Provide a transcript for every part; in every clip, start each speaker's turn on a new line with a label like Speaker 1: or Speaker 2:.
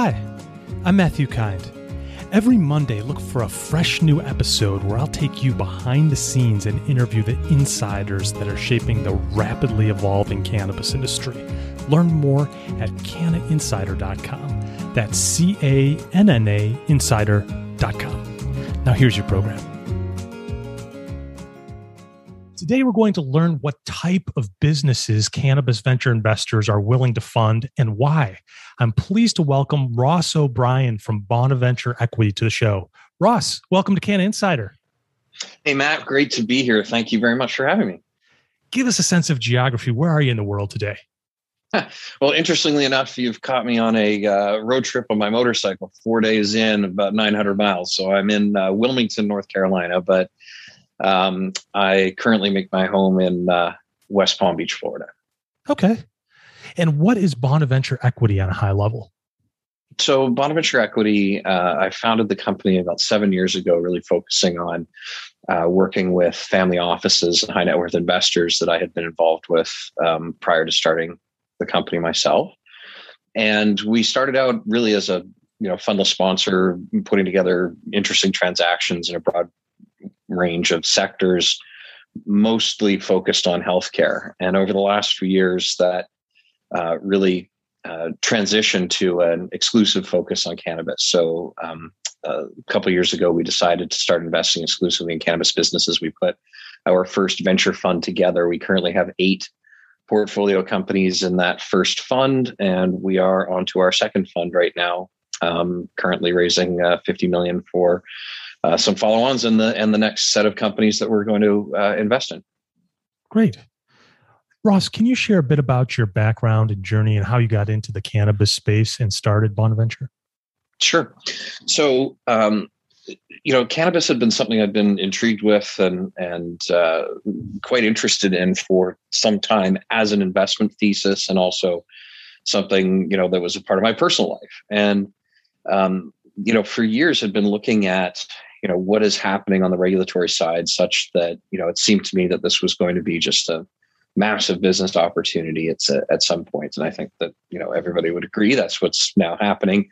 Speaker 1: Hi, I'm Matthew Kind. Every Monday, look for a fresh new episode where I'll take you behind the scenes and interview the insiders that are shaping the rapidly evolving cannabis industry. Learn more at cannainsider.com. That's C A N N A insider.com. Now, here's your program. Today, we're going to learn what type of businesses cannabis venture investors are willing to fund and why. I'm pleased to welcome Ross O'Brien from Bonaventure Equity to the show. Ross, welcome to Canna Insider.
Speaker 2: Hey, Matt, great to be here. Thank you very much for having me.
Speaker 1: Give us a sense of geography. Where are you in the world today?
Speaker 2: well, interestingly enough, you've caught me on a uh, road trip on my motorcycle, four days in, about 900 miles. So I'm in uh, Wilmington, North Carolina, but um, I currently make my home in uh, West Palm Beach, Florida.
Speaker 1: Okay. And what is Bonaventure Equity on a high level?
Speaker 2: So, Bonaventure Equity, uh, I founded the company about seven years ago, really focusing on uh, working with family offices and high net worth investors that I had been involved with um, prior to starting the company myself. And we started out really as a you know fundless sponsor, putting together interesting transactions in a broad range of sectors, mostly focused on healthcare. And over the last few years, that uh, really uh, transitioned to an exclusive focus on cannabis. So um, a couple years ago, we decided to start investing exclusively in cannabis businesses. We put our first venture fund together. We currently have eight portfolio companies in that first fund, and we are onto our second fund right now. Um, currently raising uh, 50 million for uh, some follow-ons and the and the next set of companies that we're going to uh, invest in.
Speaker 1: Great. Ross, can you share a bit about your background and journey and how you got into the cannabis space and started Bonaventure?
Speaker 2: Sure. So, um, you know, cannabis had been something I'd been intrigued with and and uh, quite interested in for some time as an investment thesis, and also something you know that was a part of my personal life. And um, you know, for years had been looking at you know what is happening on the regulatory side such that you know it seemed to me that this was going to be just a massive business opportunity at, at some point. And i think that you know everybody would agree that's what's now happening.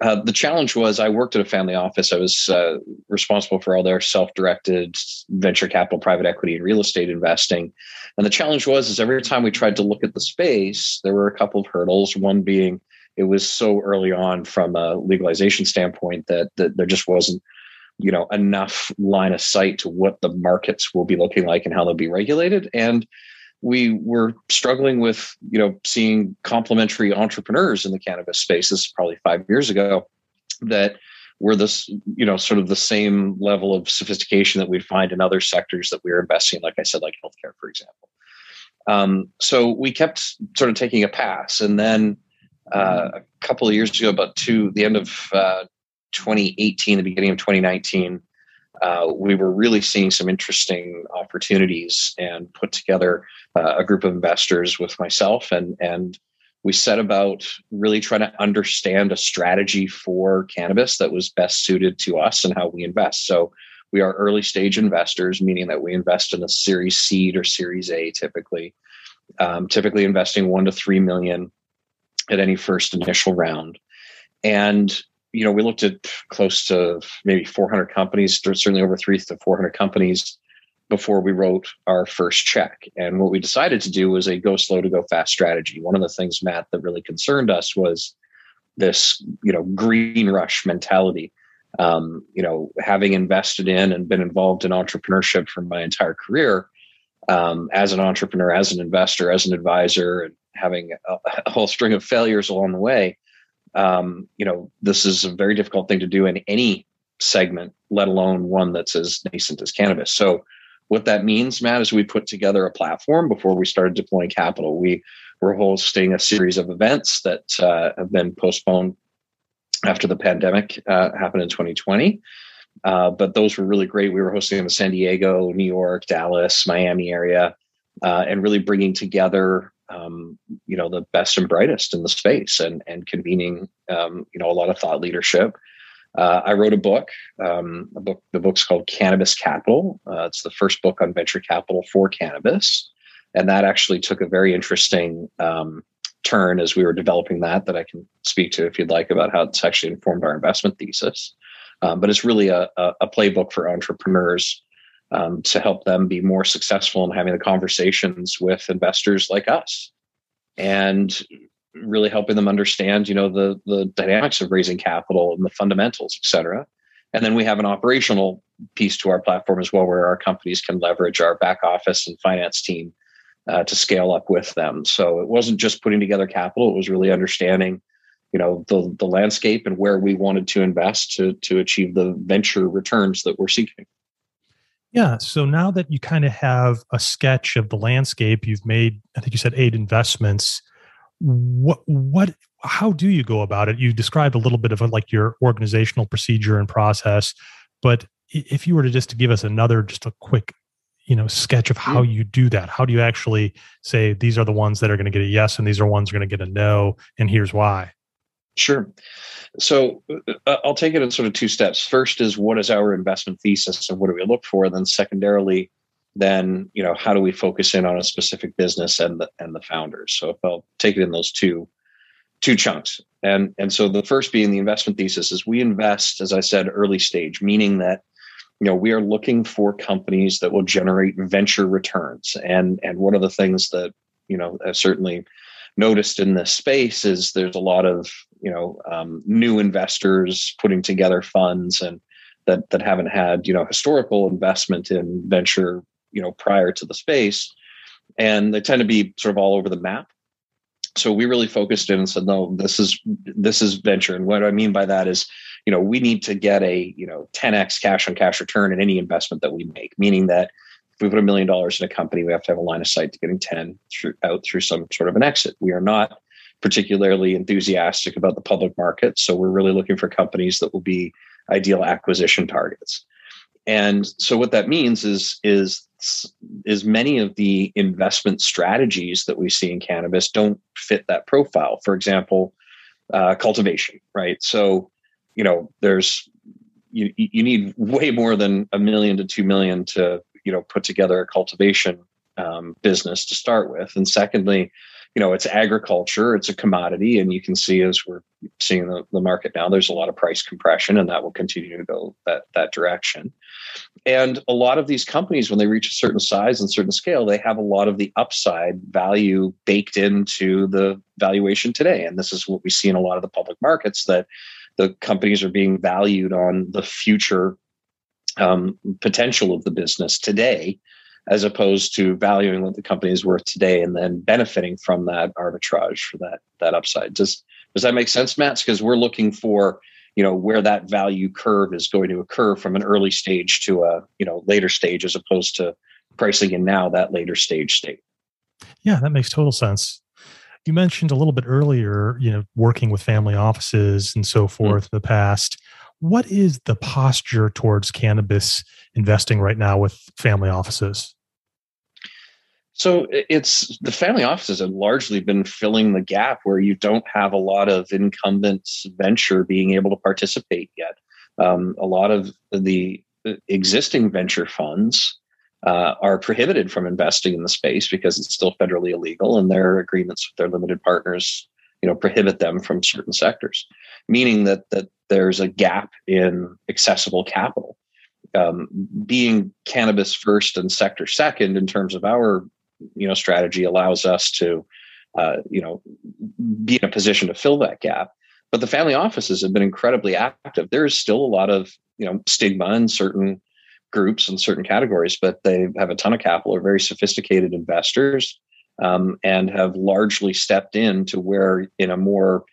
Speaker 2: Uh, the challenge was i worked at a family office. I was uh, responsible for all their self-directed venture capital private equity and real estate investing. And the challenge was is every time we tried to look at the space there were a couple of hurdles. One being it was so early on from a legalization standpoint that, that there just wasn't you know enough line of sight to what the markets will be looking like and how they'll be regulated. And we were struggling with you know seeing complementary entrepreneurs in the cannabis space. This is probably five years ago that were this you know sort of the same level of sophistication that we'd find in other sectors that we were investing in like i said like healthcare for example. Um, so we kept sort of taking a pass. And then uh, a couple of years ago about two the end of uh, 2018, the beginning of 2019, uh, we were really seeing some interesting opportunities and put together uh, a group of investors with myself and and we set about really trying to understand a strategy for cannabis that was best suited to us and how we invest. So we are early stage investors, meaning that we invest in a series seed or series A typically, um, typically investing one to three million at any first initial round. And you know, we looked at close to maybe 400 companies, certainly over three to 400 companies before we wrote our first check. And what we decided to do was a go slow to go fast strategy. One of the things, Matt, that really concerned us was this, you know, green rush mentality. Um, you know, having invested in and been involved in entrepreneurship for my entire career, um, as an entrepreneur, as an investor, as an advisor, and having a, a whole string of failures along the way, um, you know, this is a very difficult thing to do in any segment, let alone one that's as nascent as cannabis. So, what that means, Matt, is we put together a platform before we started deploying capital. We were hosting a series of events that uh, have been postponed after the pandemic uh, happened in 2020. Uh, but those were really great. We were hosting them in San Diego, New York, Dallas, Miami area, uh, and really bringing together um, you know the best and brightest in the space and and convening um, you know a lot of thought leadership. Uh, i wrote a book um, a book the book's called cannabis capital. Uh, it's the first book on venture capital for cannabis. And that actually took a very interesting um, turn as we were developing that that I can speak to if you'd like about how it's actually informed our investment thesis. Um, but it's really a, a, a, playbook for entrepreneurs um, to help them be more successful in having the conversations with investors like us, and really helping them understand, you know, the the dynamics of raising capital and the fundamentals, et cetera. And then we have an operational piece to our platform as well, where our companies can leverage our back office and finance team uh, to scale up with them. So it wasn't just putting together capital; it was really understanding, you know, the the landscape and where we wanted to invest to to achieve the venture returns that we're seeking.
Speaker 1: Yeah. So now that you kind of have a sketch of the landscape, you've made, I think you said eight investments. What what how do you go about it? You described a little bit of a, like your organizational procedure and process, but if you were to just to give us another just a quick you know sketch of how mm. you do that how do you actually say these are the ones that are going to get a yes and these are ones are going to get a no and here's why
Speaker 2: sure. So uh, i'll take it in sort of two steps. First is what is our investment thesis and what do we look for? And then secondarily then you know how do we focus in on a specific business and the and the founders? So if i'll take it in those two two chunks. And and so the first being the investment thesis is we invest as i said early stage meaning that you know we are looking for companies that will generate venture returns. And and one of the things that you know certainly noticed in this space is there's a lot of you know um, new investors putting together funds and that that haven't had you know historical investment in venture you know prior to the space. And they tend to be sort of all over the map. So we really focused in and said no this is this is venture. And what i mean by that is you know we need to get a you know 10x cash on cash return in any investment that we make meaning that we put a million dollars in a company we have to have a line of sight to getting 10 through, out through some sort of an exit. We are not particularly enthusiastic about the public market so we're really looking for companies that will be ideal acquisition targets. And so what that means is is is many of the investment strategies that we see in cannabis don't fit that profile. For example uh, cultivation right? So you know there's you you need way more than a million to two million to you know put together a cultivation um, business to start with. And secondly you know it's agriculture it's a commodity and you can see as we're seeing the, the market now there's a lot of price compression and that will continue to go that that direction. And a lot of these companies when they reach a certain size and certain scale they have a lot of the upside value baked into the valuation today. And this is what we see in a lot of the public markets that the companies are being valued on the future um, potential of the business today as opposed to valuing what the company is worth today and then benefiting from that arbitrage for that that upside does does that make sense matt because we're looking for you know where that value curve is going to occur from an early stage to a you know later stage as opposed to pricing in now that later stage state
Speaker 1: yeah that makes total sense you mentioned a little bit earlier, you know, working with family offices and so mm. forth mm. in the past. What is the posture towards cannabis investing right now with family offices?
Speaker 2: So it's the family offices have largely been filling the gap where you don't have a lot of incumbent venture being able to participate yet. Um, a lot of the existing venture funds uh, are prohibited from investing in the space because it's still federally illegal, and their agreements with their limited partners, you know, prohibit them from certain sectors, meaning that that there's a gap in accessible capital. Um, being cannabis first and sector second in terms of our you know strategy allows us to uh, you know be in a position to fill that gap. But the family offices have been incredibly active. There is still a lot of you know stigma in certain groups and certain categories, but they have a ton of capital, are very sophisticated investors, um, and have largely stepped in to where in a more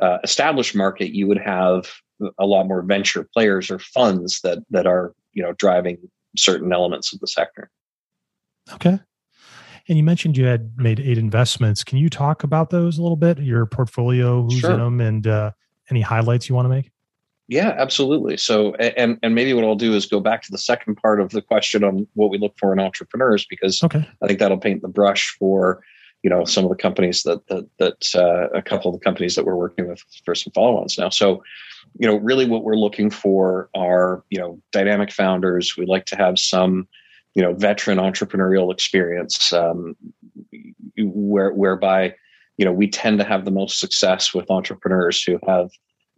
Speaker 2: uh, established market you would have a lot more venture players or funds that that are you know driving certain elements of the sector.
Speaker 1: Okay. And you mentioned you had made eight investments. Can you talk about those a little bit? Your portfolio, who's sure. in them, and uh, any highlights you want to make?
Speaker 2: Yeah, absolutely. So, and and maybe what I'll do is go back to the second part of the question on what we look for in entrepreneurs, because okay. I think that'll paint the brush for you know some of the companies that that, that uh, a couple of the companies that we're working with for some follow-ons now. So, you know, really what we're looking for are you know dynamic founders. We like to have some you know veteran entrepreneurial experience, um, where whereby you know, we tend to have the most success with entrepreneurs who have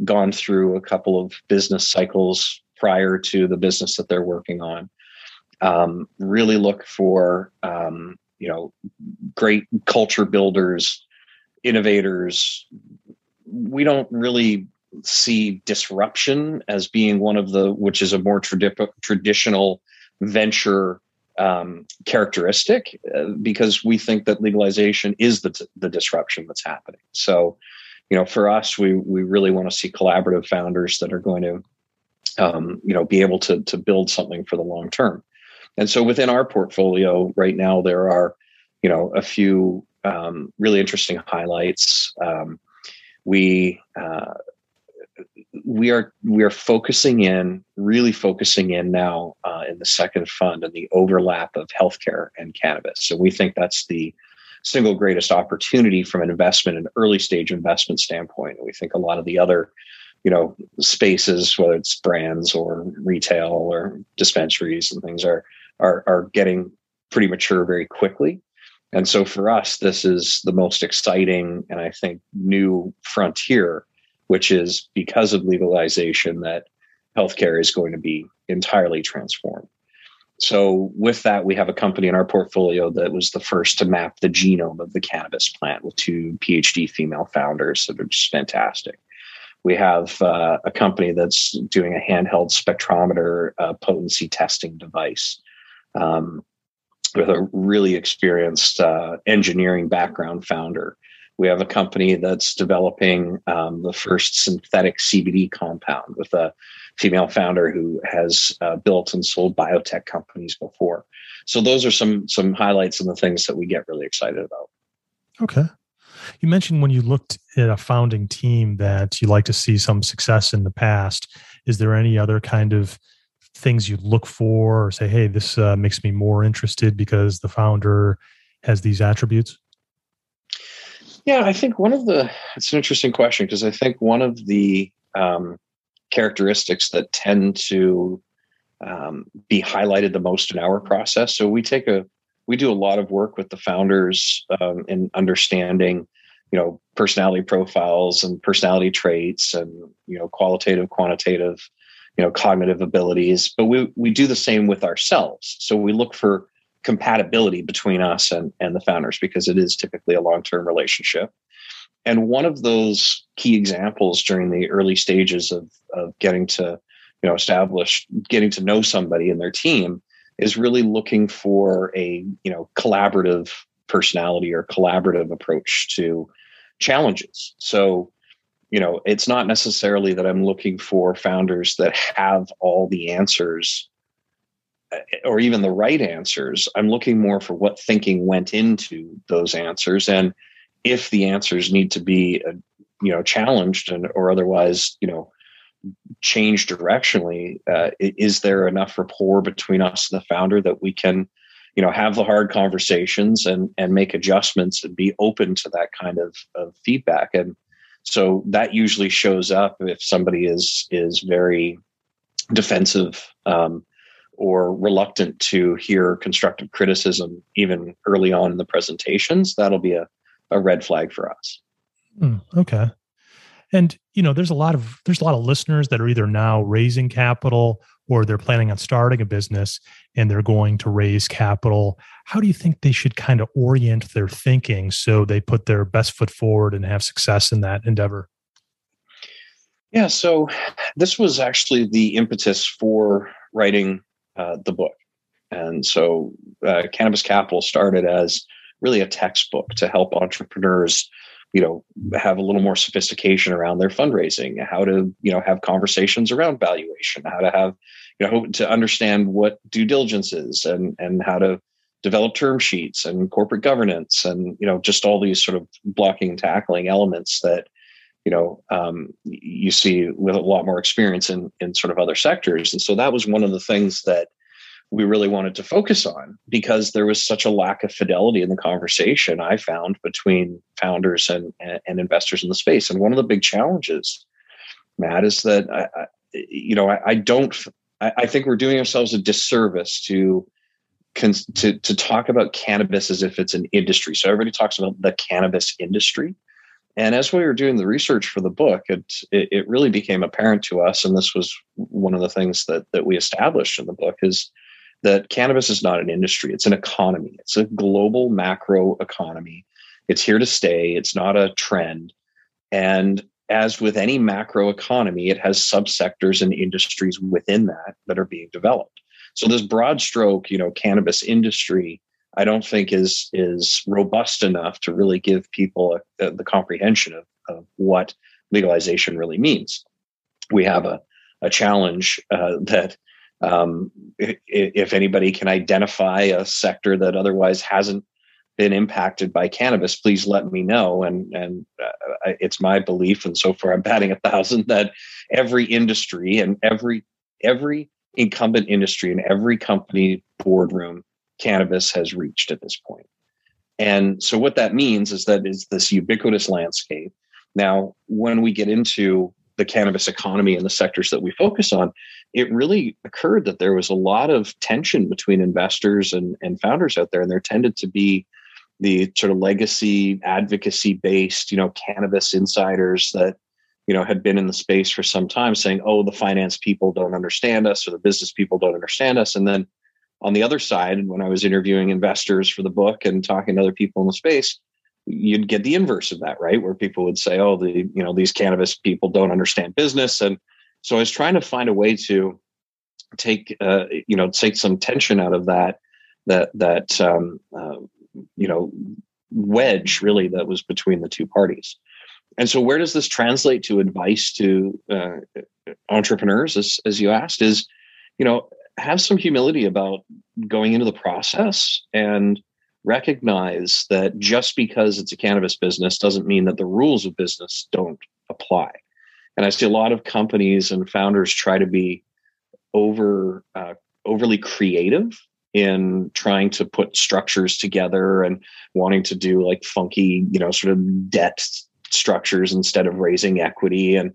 Speaker 2: gone through a couple of business cycles prior to the business that they're working on. Um, really look for um, you know great culture builders, innovators. We don't really see disruption as being one of the which is a more tradi- traditional venture um, characteristic uh, because we think that legalization is the, t- the disruption that's happening. So, you know, for us, we we really want to see collaborative founders that are going to, um, you know, be able to to build something for the long term. And so, within our portfolio right now, there are, you know, a few um, really interesting highlights. Um, we uh, we are we are focusing in really focusing in now uh, in the second fund and the overlap of healthcare and cannabis so we think that's the single greatest opportunity from an investment an early stage investment standpoint we think a lot of the other you know spaces whether it's brands or retail or dispensaries and things are are are getting pretty mature very quickly and so for us this is the most exciting and i think new frontier which is because of legalization that healthcare is going to be entirely transformed. So, with that, we have a company in our portfolio that was the first to map the genome of the cannabis plant with two PhD female founders that are just fantastic. We have uh, a company that's doing a handheld spectrometer uh, potency testing device um, with a really experienced uh, engineering background founder we have a company that's developing um, the first synthetic CBD compound with a female founder who has uh, built and sold biotech companies before. So those are some some highlights and the things that we get really excited about.
Speaker 1: Okay. You mentioned when you looked at a founding team that you like to see some success in the past. Is there any other kind of things you look for or say, hey, this uh, makes me more interested because the founder has these attributes?
Speaker 2: Yeah, I think one of the it's an interesting question because I think one of the um, characteristics that tend to um, be highlighted the most in our process. So we take a we do a lot of work with the founders um, in understanding, you know, personality profiles and personality traits, and you know, qualitative, quantitative, you know, cognitive abilities. But we we do the same with ourselves. So we look for compatibility between us and, and the founders because it is typically a long-term relationship. And one of those key examples during the early stages of, of getting to you know establish getting to know somebody in their team is really looking for a you know collaborative personality or collaborative approach to challenges. So you know it's not necessarily that i'm looking for founders that have all the answers or even the right answers. I'm looking more for what thinking went into those answers, and if the answers need to be, uh, you know, challenged and or otherwise, you know, changed directionally. Uh, is there enough rapport between us and the founder that we can, you know, have the hard conversations and and make adjustments and be open to that kind of, of feedback and so that usually shows up if somebody is is very defensive um, or reluctant to hear constructive criticism even early on in the presentations, that'll be a, a red flag for us.
Speaker 1: Mm, okay. And you know, there's a lot of there's a lot of listeners that are either now raising capital or they're planning on starting a business and they're going to raise capital. How do you think they should kind of orient their thinking so they put their best foot forward and have success in that endeavor?
Speaker 2: Yeah, so this was actually the impetus for writing uh, the book. And so uh, Cannabis Capital started as really a textbook to help entrepreneurs you know have a little more sophistication around their fundraising how to you know have conversations around valuation how to have you know to understand what due diligence is and and how to develop term sheets and corporate governance and you know just all these sort of blocking and tackling elements that you know um, you see with a lot more experience in in sort of other sectors and so that was one of the things that we really wanted to focus on because there was such a lack of fidelity in the conversation i found between founders and and, investors in the space and one of the big challenges matt is that I, I you know I, I don't I, I think we're doing ourselves a disservice to to to talk about cannabis as if it's an industry. So everybody talks about the cannabis industry. And as we were doing the research for the book, it, it, it really became apparent to us, and this was one of the things that that we established in the book is that cannabis is not an industry; it's an economy. It's a global macro economy. It's here to stay. It's not a trend. And as with any macro economy, it has subsectors and industries within that that are being developed. So this broad stroke, you know, cannabis industry, I don't think is is robust enough to really give people a, a, the comprehension of, of, what legalization really means. We have a, a challenge uh, that um, if anybody can identify a sector that otherwise hasn't been impacted by cannabis, please let me know. And and uh, it's my belief, and so far I'm batting a thousand that every industry and every every incumbent industry and every company boardroom cannabis has reached at this point. And so what that means is that it's this ubiquitous landscape. Now, when we get into the cannabis economy and the sectors that we focus on, it really occurred that there was a lot of tension between investors and, and founders out there, and there tended to be the sort of legacy advocacy based you know cannabis insiders that you know had been in the space for some time saying oh the finance people don't understand us or the business people don't understand us and then on the other side when i was interviewing investors for the book and talking to other people in the space you'd get the inverse of that right? Where people would say oh the you know these cannabis people don't understand business. And so i was trying to find a way to take uh, you know take some tension out of that that that um, uh, you know wedge really that was between the two parties. And so where does this translate to advice to uh, entrepreneurs as, as you asked is you know have some humility about going into the process and recognize that just because it's a cannabis business doesn't mean that the rules of business don't apply and i see a lot of companies and founders try to be over uh, overly creative in trying to put structures together and wanting to do like funky, you know, sort of debt structures instead of raising equity and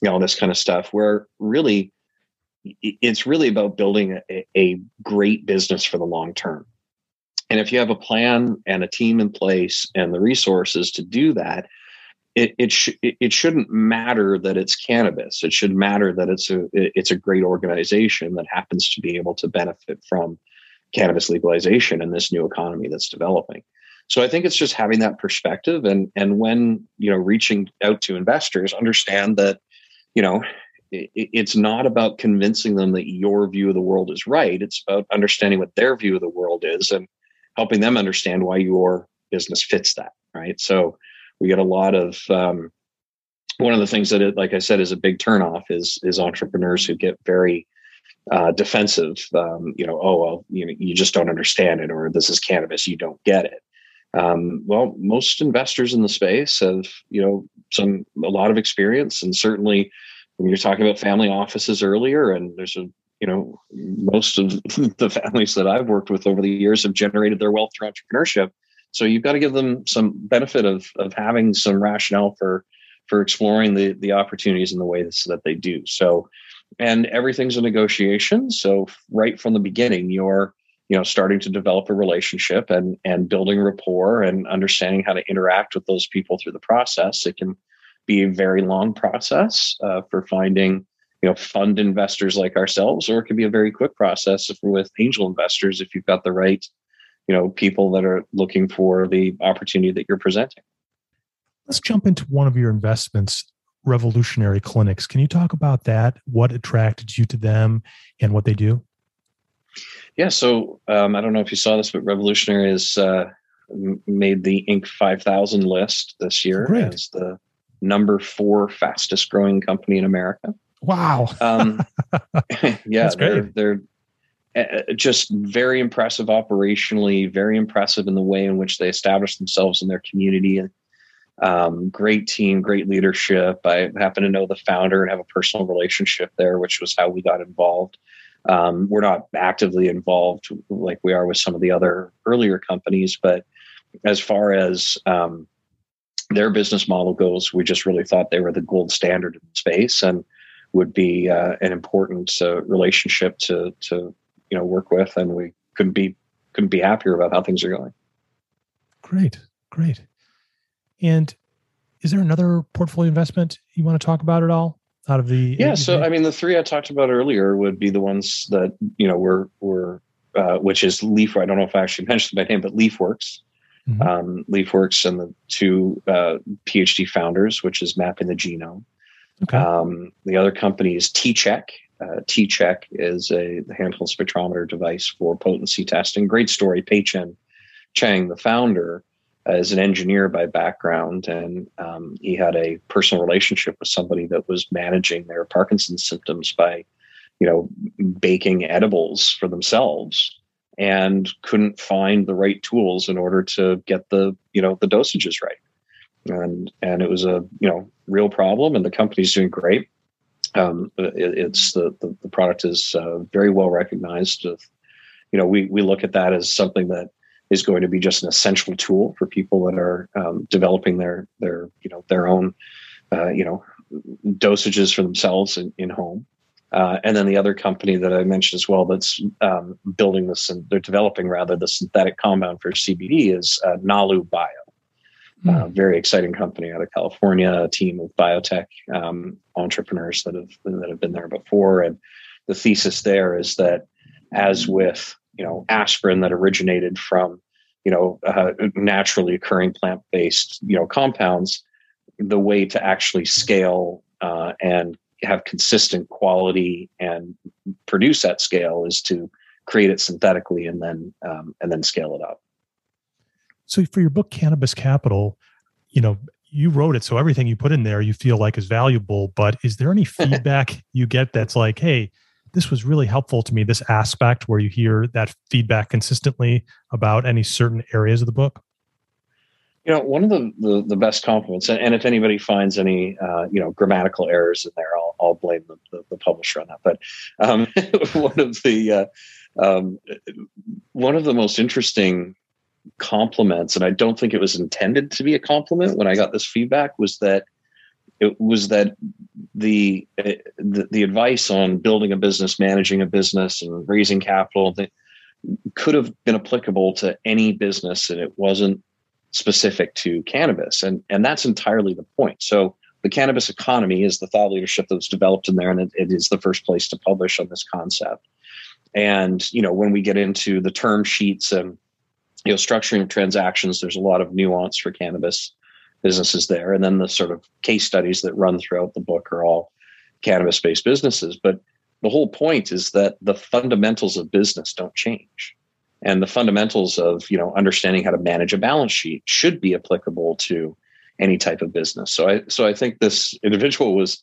Speaker 2: you know, all this kind of stuff. Where really, it's really about building a, a great business for the long term. And if you have a plan and a team in place and the resources to do that, it it, sh- it shouldn't matter that it's cannabis. It should matter that it's a it's a great organization that happens to be able to benefit from cannabis legalization and this new economy that's developing. So I think it's just having that perspective and and when you know reaching out to investors, understand that you know it's not about convincing them that your view of the world is right. It's about understanding what their view of the world is and helping them understand why your business fits that. Right. So we get a lot of um, one of the things that, it, like I said, is a big turnoff is is entrepreneurs who get very uh, defensive. Um, you know, oh well, you know, you just don't understand it, or this is cannabis, you don't get it. Um, well, most investors in the space have you know some a lot of experience, and certainly you're talking about family offices earlier, and there's a you know most of the families that I've worked with over the years have generated their wealth through entrepreneurship. So you've got to give them some benefit of of having some rationale for for exploring the the opportunities in the ways that they do. So and everything's a negotiation so right from the beginning you're you know starting to develop a relationship and and building rapport and understanding how to interact with those people through the process it can be a very long process uh, for finding you know fund investors like ourselves or it can be a very quick process if with angel investors if you've got the right you know people that are looking for the opportunity that you're presenting
Speaker 1: let's jump into one of your investments revolutionary clinics. Can you talk about that? What attracted you to them and what they do?
Speaker 2: Yeah, so um, I don't know if you saw this, but Revolutionary has uh, made the Inc. 5000 list this year Great. as the number four fastest growing company in America.
Speaker 1: Wow. um,
Speaker 2: yeah, they're, they're uh, just very impressive operationally, very impressive in the way in which they establish themselves in their community um, great team, great leadership. I happen to know the founder and have a personal relationship there, which was how we got involved. Um, we're not actively involved like we are with some of the other earlier companies, but as far as um, their business model goes, we just really thought they were the gold standard in the space and would be uh, an important uh, relationship to to you know work with, and we couldn't be couldn't be happier about how things are going.
Speaker 1: Great, great. And is there another portfolio investment you want to talk about at all? Out of the
Speaker 2: yeah, so I mean, the three I talked about earlier would be the ones that you know were were uh, which is Leaf. I don't know if I actually mentioned by name, but LeafWorks, mm-hmm. um, LeafWorks, and the two uh, PhD founders, which is mapping the genome. Okay. Um, the other company is T-Check. Uh, T-Check is a handheld spectrometer device for potency testing. Great story. Pei Chen Chang, the founder, is an engineer by background, and um, he had a personal relationship with somebody that was managing their Parkinson's symptoms by, you know, baking edibles for themselves, and couldn't find the right tools in order to get the you know the dosages right, and and it was a you know real problem, and the company's doing great. Um, it, it's the, the, the product is uh, very well recognized. You know, we we look at that as something that is going to be just an essential tool for people that are um, developing their their you know their own uh, you know dosages for themselves in, in home. Uh, and then the other company that I mentioned as well that's um, building this and they're developing rather the synthetic compound for CBD is uh, Nalu Bio. Mm. very exciting company out of California, a team of biotech um, entrepreneurs that have that have been there before. And the thesis there is that, as with you know aspirin that originated from you know uh, naturally occurring plant based you know compounds the way to actually scale uh, and have consistent quality and produce at scale is to create it synthetically and then um, and then scale it up.
Speaker 1: So for your book cannabis capital you know you wrote it so everything you put in there you feel like is valuable but is there any feedback you get that's like hey this was really helpful to me this aspect where you hear that feedback consistently about any certain areas of the book?
Speaker 2: You know one of the the, the best compliments and, if anybody finds any uh, you know grammatical errors in there i'll, I'll blame the, the, the publisher on that but um, one of the uh, um, one of the most interesting compliments and i don't think it was intended to be a compliment when i got this feedback was that it was that the, the, the advice on building a business, managing a business, and raising capital could have been applicable to any business, and it wasn't specific to cannabis, and and that's entirely the point. So the cannabis economy is the thought leadership that was developed in there, and it, it is the first place to publish on this concept. And you know, when we get into the term sheets and you know structuring of transactions, there's a lot of nuance for cannabis businesses there. And then the sort of case studies that run throughout the book are all cannabis based businesses. But the whole point is that the fundamentals of business don't change. And the fundamentals of you know understanding how to manage a balance sheet should be applicable to any type of business. So I so I think this individual was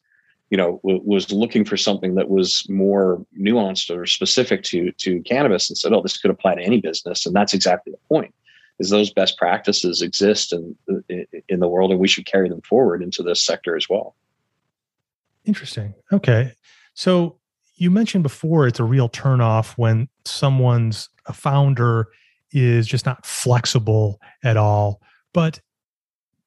Speaker 2: you know w- was looking for something that was more nuanced or specific to to cannabis and said oh this could apply to any business and that's exactly the point is those best practices exist in, in the world and we should carry them forward into this sector as well.
Speaker 1: Interesting. Okay. So you mentioned before it's a real turnoff when someone's a founder is just not flexible at all. But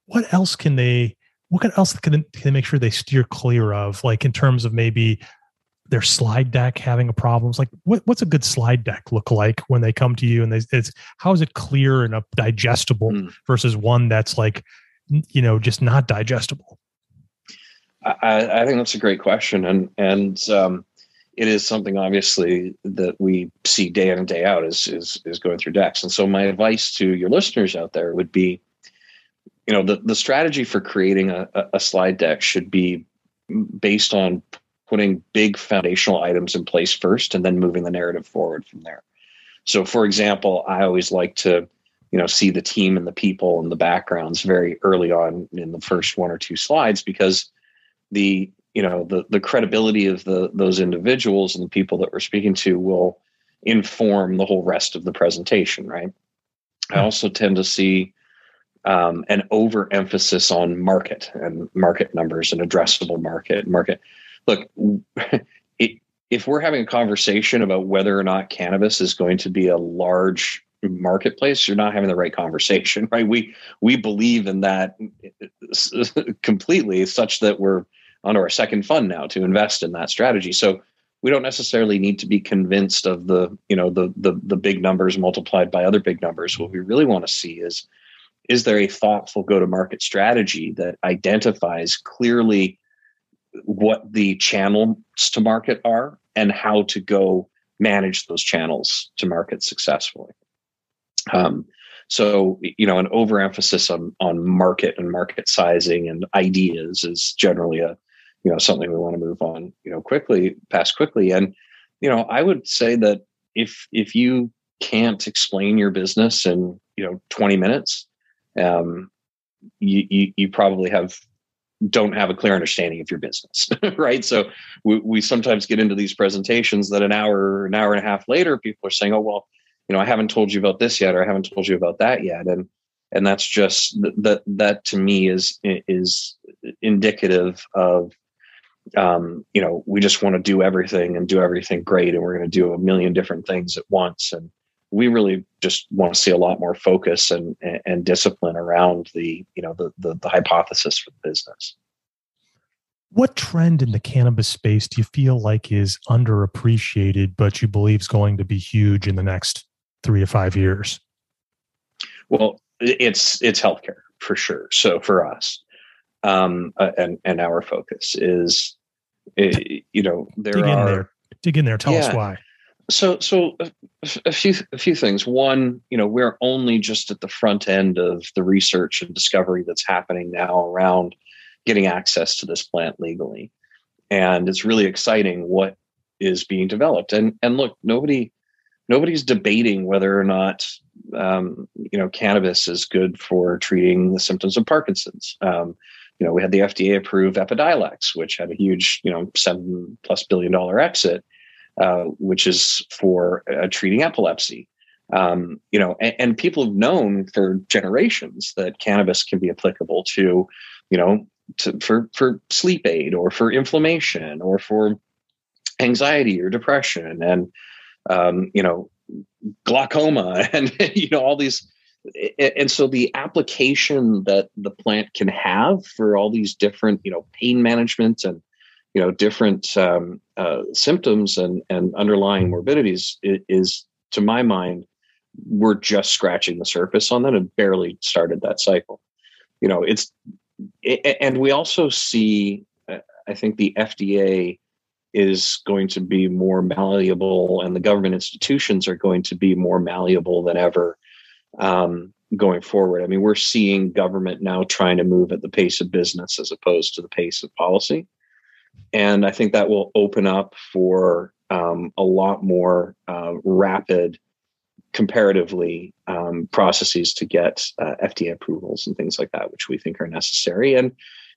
Speaker 1: what else can they what else can, can they make sure they steer clear of? Like in terms of maybe their slide deck having a problems like what, what's a good slide deck look like when they come to you and they, it's how is it clear and digestible mm. versus one that's like you know just not digestible?
Speaker 2: I, I think that's a great question and and um, it is something obviously that we see day in and day out is is is going through decks. And so my advice to your listeners out there would be you know the, the strategy for creating a, a slide deck should be based on putting big foundational items in place first and then moving the narrative forward from there. So, for example, I always like to, you know, see the team and the people and the backgrounds very early on in the first one or two slides because the, you know, the the credibility of the those individuals and the people that we're speaking to will inform the whole rest of the presentation, right? I also tend to see um, an overemphasis on market and market numbers and addressable market market look, if we're having a conversation about whether or not cannabis is going to be a large marketplace, you're not having the right conversation, right? We we believe in that completely, such that we're onto our second fund now to invest in that strategy. So we don't necessarily need to be convinced of the you know the the, the big numbers multiplied by other big numbers what we really want to see is is there a thoughtful go to market strategy that identifies clearly what the channels to market are and how to go manage those channels to market successfully? Um, so you know an overemphasis on on market and market sizing and ideas is generally a you know something we want to move on you know quickly past quickly. And you know i would say that if if you can't explain your business in you know 20 minutes um you you, you probably have don't have a clear understanding of your business right so we, we sometimes get into these presentations that an hour an hour and a half later people are saying oh well you know i haven't told you about this yet or i haven't told you about that yet and and that's just that that to me is is indicative of um, you know, we just want to do everything and do everything great, and we're going to do a million different things at once. And we really just want to see a lot more focus and and discipline around the you know the the, the hypothesis for the business.
Speaker 1: What trend in the cannabis space do you feel like is underappreciated, but you believe is going to be huge in the next three to five years?
Speaker 2: Well, it's it's healthcare for sure. So for us, um, uh, and and our focus is, you know, there
Speaker 1: dig
Speaker 2: are
Speaker 1: in there, dig in there. Tell yeah. us why.
Speaker 2: So so a, a few a few things. One, you know, we're only just at the front end of the research and discovery that's happening now around getting access to this plant legally, and it's really exciting what is being developed. And and look, nobody nobody's debating whether or not um, you know cannabis is good for treating the symptoms of Parkinson's. Um, you know, we had the FDA approve Epidiolex, which had a huge, you know, seven plus billion dollar exit, uh, which is for uh, treating epilepsy. Um, you know, and, and, people have known for generations that cannabis can be applicable to, you know, to, for for sleep aid or for inflammation or for anxiety or depression and um, you know glaucoma and you know all these and so the application that the plant can have for all these different you know pain management and you know different um, uh, symptoms and and underlying morbidities is, is, to my mind we're just scratching the surface on that and barely started that cycle you know it's it, and we also see uh, i think the fda is going to be more malleable and the government institutions are going to be more malleable than ever um, going forward. I mean, we're seeing government now trying to move at the pace of business as opposed to the pace of policy. And I think that will open up for um, a lot more uh, rapid, comparatively, um, processes to get uh, FDA approvals and things like that, which we think are necessary. And,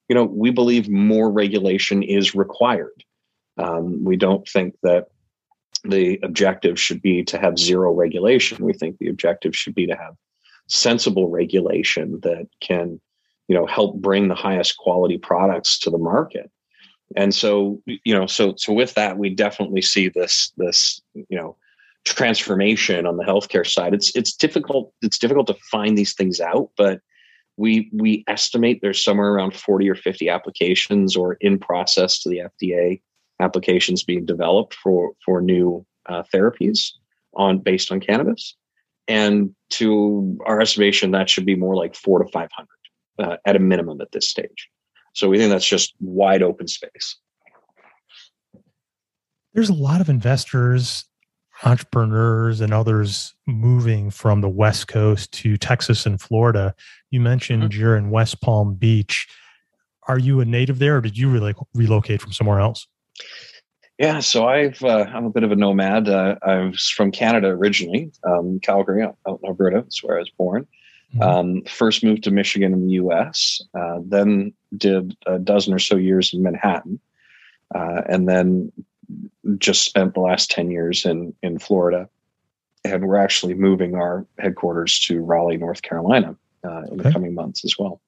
Speaker 2: you know, we believe more regulation is required. Um, we don't think that the objective should be to have zero regulation. We think the objective should be to have sensible regulation that can, you know, help bring the highest quality products to the market. And so, you know, so so with that, we definitely see this this you know transformation on the healthcare side. It's it's difficult it's difficult to find these things out, but we we estimate there's somewhere around 40 or 50 applications or in process to the FDA applications being developed for for new uh, therapies on based on cannabis, and to our estimation, that should be more like four to five hundred uh, at a minimum at this stage. So we think that's just wide open space.
Speaker 1: There's a lot of investors, entrepreneurs, and others moving from the West Coast to Texas and Florida. You mentioned mm-hmm. you're in West Palm Beach. Are you a native there, or did you really relocate from somewhere else?
Speaker 2: Yeah, so I've uh, I'm a bit of a nomad. Uh, I was from Canada originally, um, Calgary, out in Alberta. That's where I was born. Mm-hmm. Um, first moved to Michigan in the U.S. Uh, then did a dozen or so years in Manhattan, uh, and then just spent the last ten years in in Florida. And we're actually moving our headquarters to Raleigh, North Carolina, uh, in okay. the coming months as well.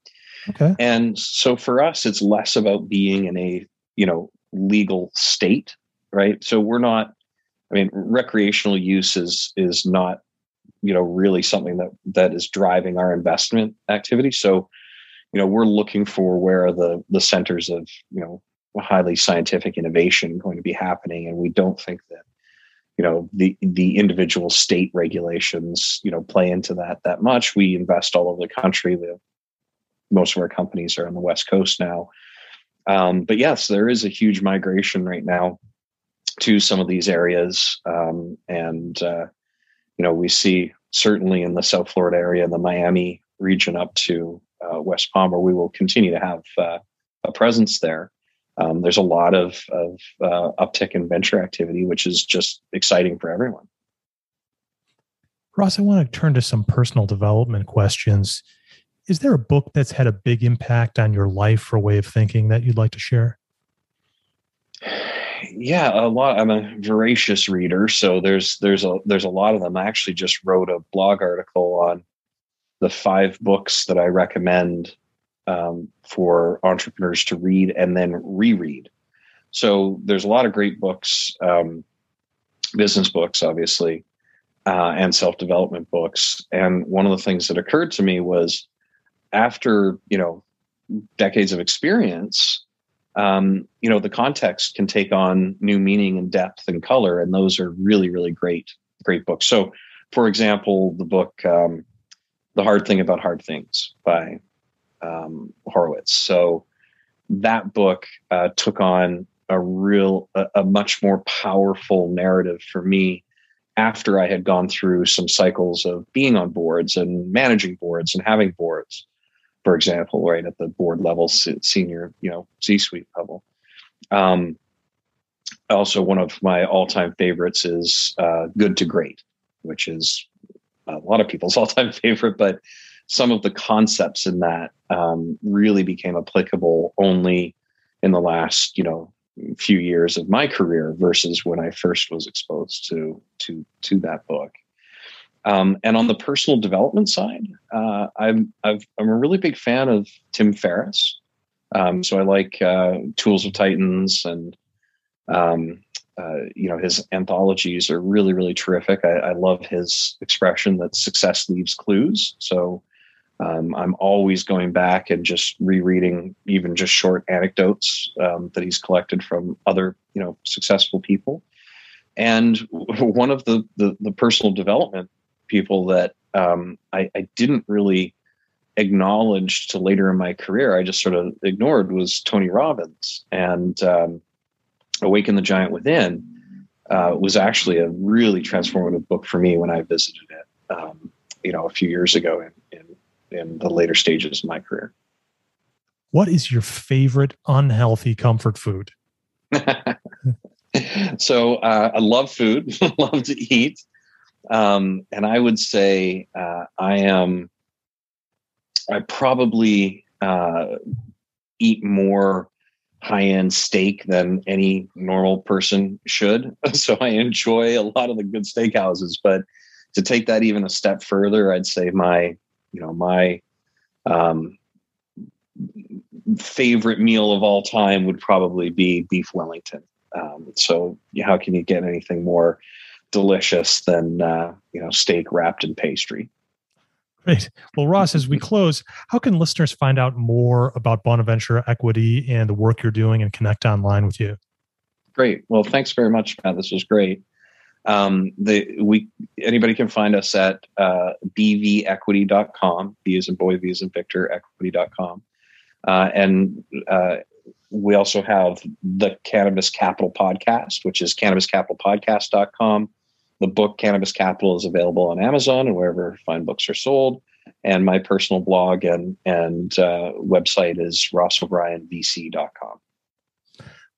Speaker 2: Okay. And so for us, it's less about being in a you know legal state, right? So we're not. I mean, recreational use is is not you know really something that that is driving our investment activity. So you know we're looking for where the the centers of you know highly scientific innovation going to be happening, and we don't think that you know the the individual state regulations you know play into that that much. We invest all over the country. The, most of our companies are on the west coast now, um, but yes, there is a huge migration right now to some of these areas, um, and uh, you know we see certainly in the South Florida area, the Miami region up to uh, West Palm, where we will continue to have uh, a presence there. Um, there's a lot of, of uh, uptick in venture activity, which is just exciting for everyone.
Speaker 1: Ross, I want to turn to some personal development questions. Is there a book that's had a big impact on your life or way of thinking that you'd like to share?
Speaker 2: Yeah, a lot. I'm a voracious reader, so there's there's a there's a lot of them. I actually just wrote a blog article on the five books that I recommend um, for entrepreneurs to read and then reread. So there's a lot of great books, um, business books, obviously, uh, and self development books. And one of the things that occurred to me was after you know decades of experience, um, you know the context can take on new meaning and depth and color, and those are really really great great books. So, for example, the book um, "The Hard Thing About Hard Things" by um, Horowitz. So that book uh, took on a real, a, a, much more powerful narrative for me after I had gone through some cycles of being on boards and managing boards and having boards, for example, right at the board level, senior, you know, C-suite level. Um, also, one of my all-time favorites is uh, "Good to Great," which is a lot of people's all-time favorite, but some of the concepts in that um, really became applicable only in the last you know few years of my career versus when I first was exposed to to to that book. Um, and on the personal development side, uh, I'm i am a really big fan of Tim Ferriss. Um, so I like uh, Tools of Titans and um, uh, you know his anthologies are really really terrific. I, I, love his expression that success leaves clues. So um, I'm always going back and just rereading even just short anecdotes um, that he's collected from other, you know, successful people. And one of the the, the personal development people that um, I, I, didn't really acknowledge to later in my career, I just sort of ignored was Tony Robbins and um, Awaken the Giant Within. Uh, was actually a really transformative book for me when I visited it, um, you know, a few years ago in, in in the later stages of my career.
Speaker 1: What is your favorite unhealthy comfort food?
Speaker 2: so uh, I love food, love to eat, um, and I would say uh, I am. I probably uh, eat more high-end steak than any normal person should. So I enjoy a lot of the good steakhouses, but to take that even a step further, I'd say my you know my um, favorite meal of all time would probably be beef Wellington. Um, so how can you get anything more delicious than uh, you know steak wrapped in pastry?
Speaker 1: Great. Well, Ross, as we close, how can listeners find out more about Bonaventure Equity and the work you're doing and connect online with you?
Speaker 2: Great. Well, thanks very much, Matt. This was great. Um, the we anybody can find us at uh, bvequity.com. B is in boy, V is in Victor, equity.com. Uh, and uh, we also have the Cannabis Capital podcast, which is cannabiscapitalpodcast.com. The book Cannabis Capital is available on Amazon and wherever fine books are sold. And my personal blog and and uh, website is rossobrionvc.com.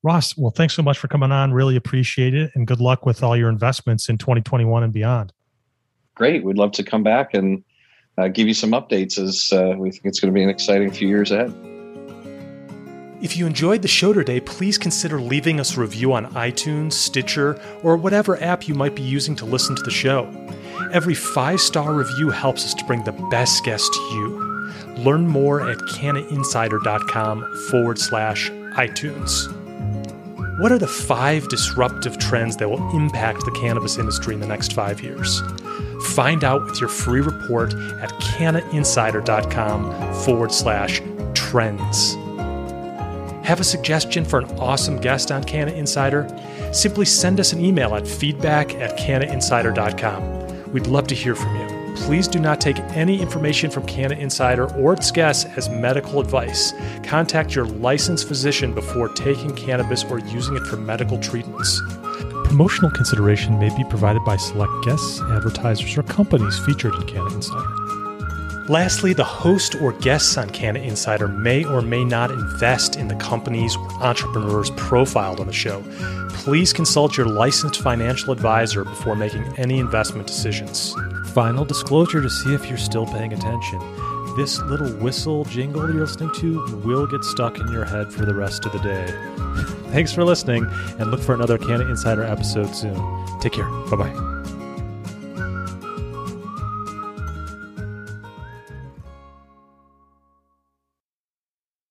Speaker 1: Ross, well, thanks so much for coming on. Really appreciate it. And good luck with all your investments in 2021 and beyond.
Speaker 2: Great. We'd love to come back and uh, give you some updates as uh, we think it's going to be an exciting few years ahead.
Speaker 1: If you enjoyed the show today, please consider leaving us a review on iTunes, Stitcher, or whatever app you might be using to listen to the show. Every five star review helps us to bring the best guests to you. Learn more at cannainsider.com forward slash iTunes. What are the five disruptive trends that will impact the cannabis industry in the next five years? Find out with your free report at cannainsider.com forward slash trends. Have a suggestion for an awesome guest on Canna Insider? Simply send us an email at feedback at cannainsider.com. We'd love to hear from you. Please do not take any information from Canna Insider or its guests as medical advice. Contact your licensed physician before taking cannabis or using it for medical treatments. Promotional consideration may be provided by select guests, advertisers, or companies featured in Canna Insider. Lastly, the host or guests on Canna Insider may or may not invest in the companies or entrepreneurs profiled on the show. Please consult your licensed financial advisor before making any investment decisions. Final disclosure to see if you're still paying attention. This little whistle jingle you're listening to will get stuck in your head for the rest of the day. Thanks for listening, and look for another Canna Insider episode soon. Take care. Bye bye.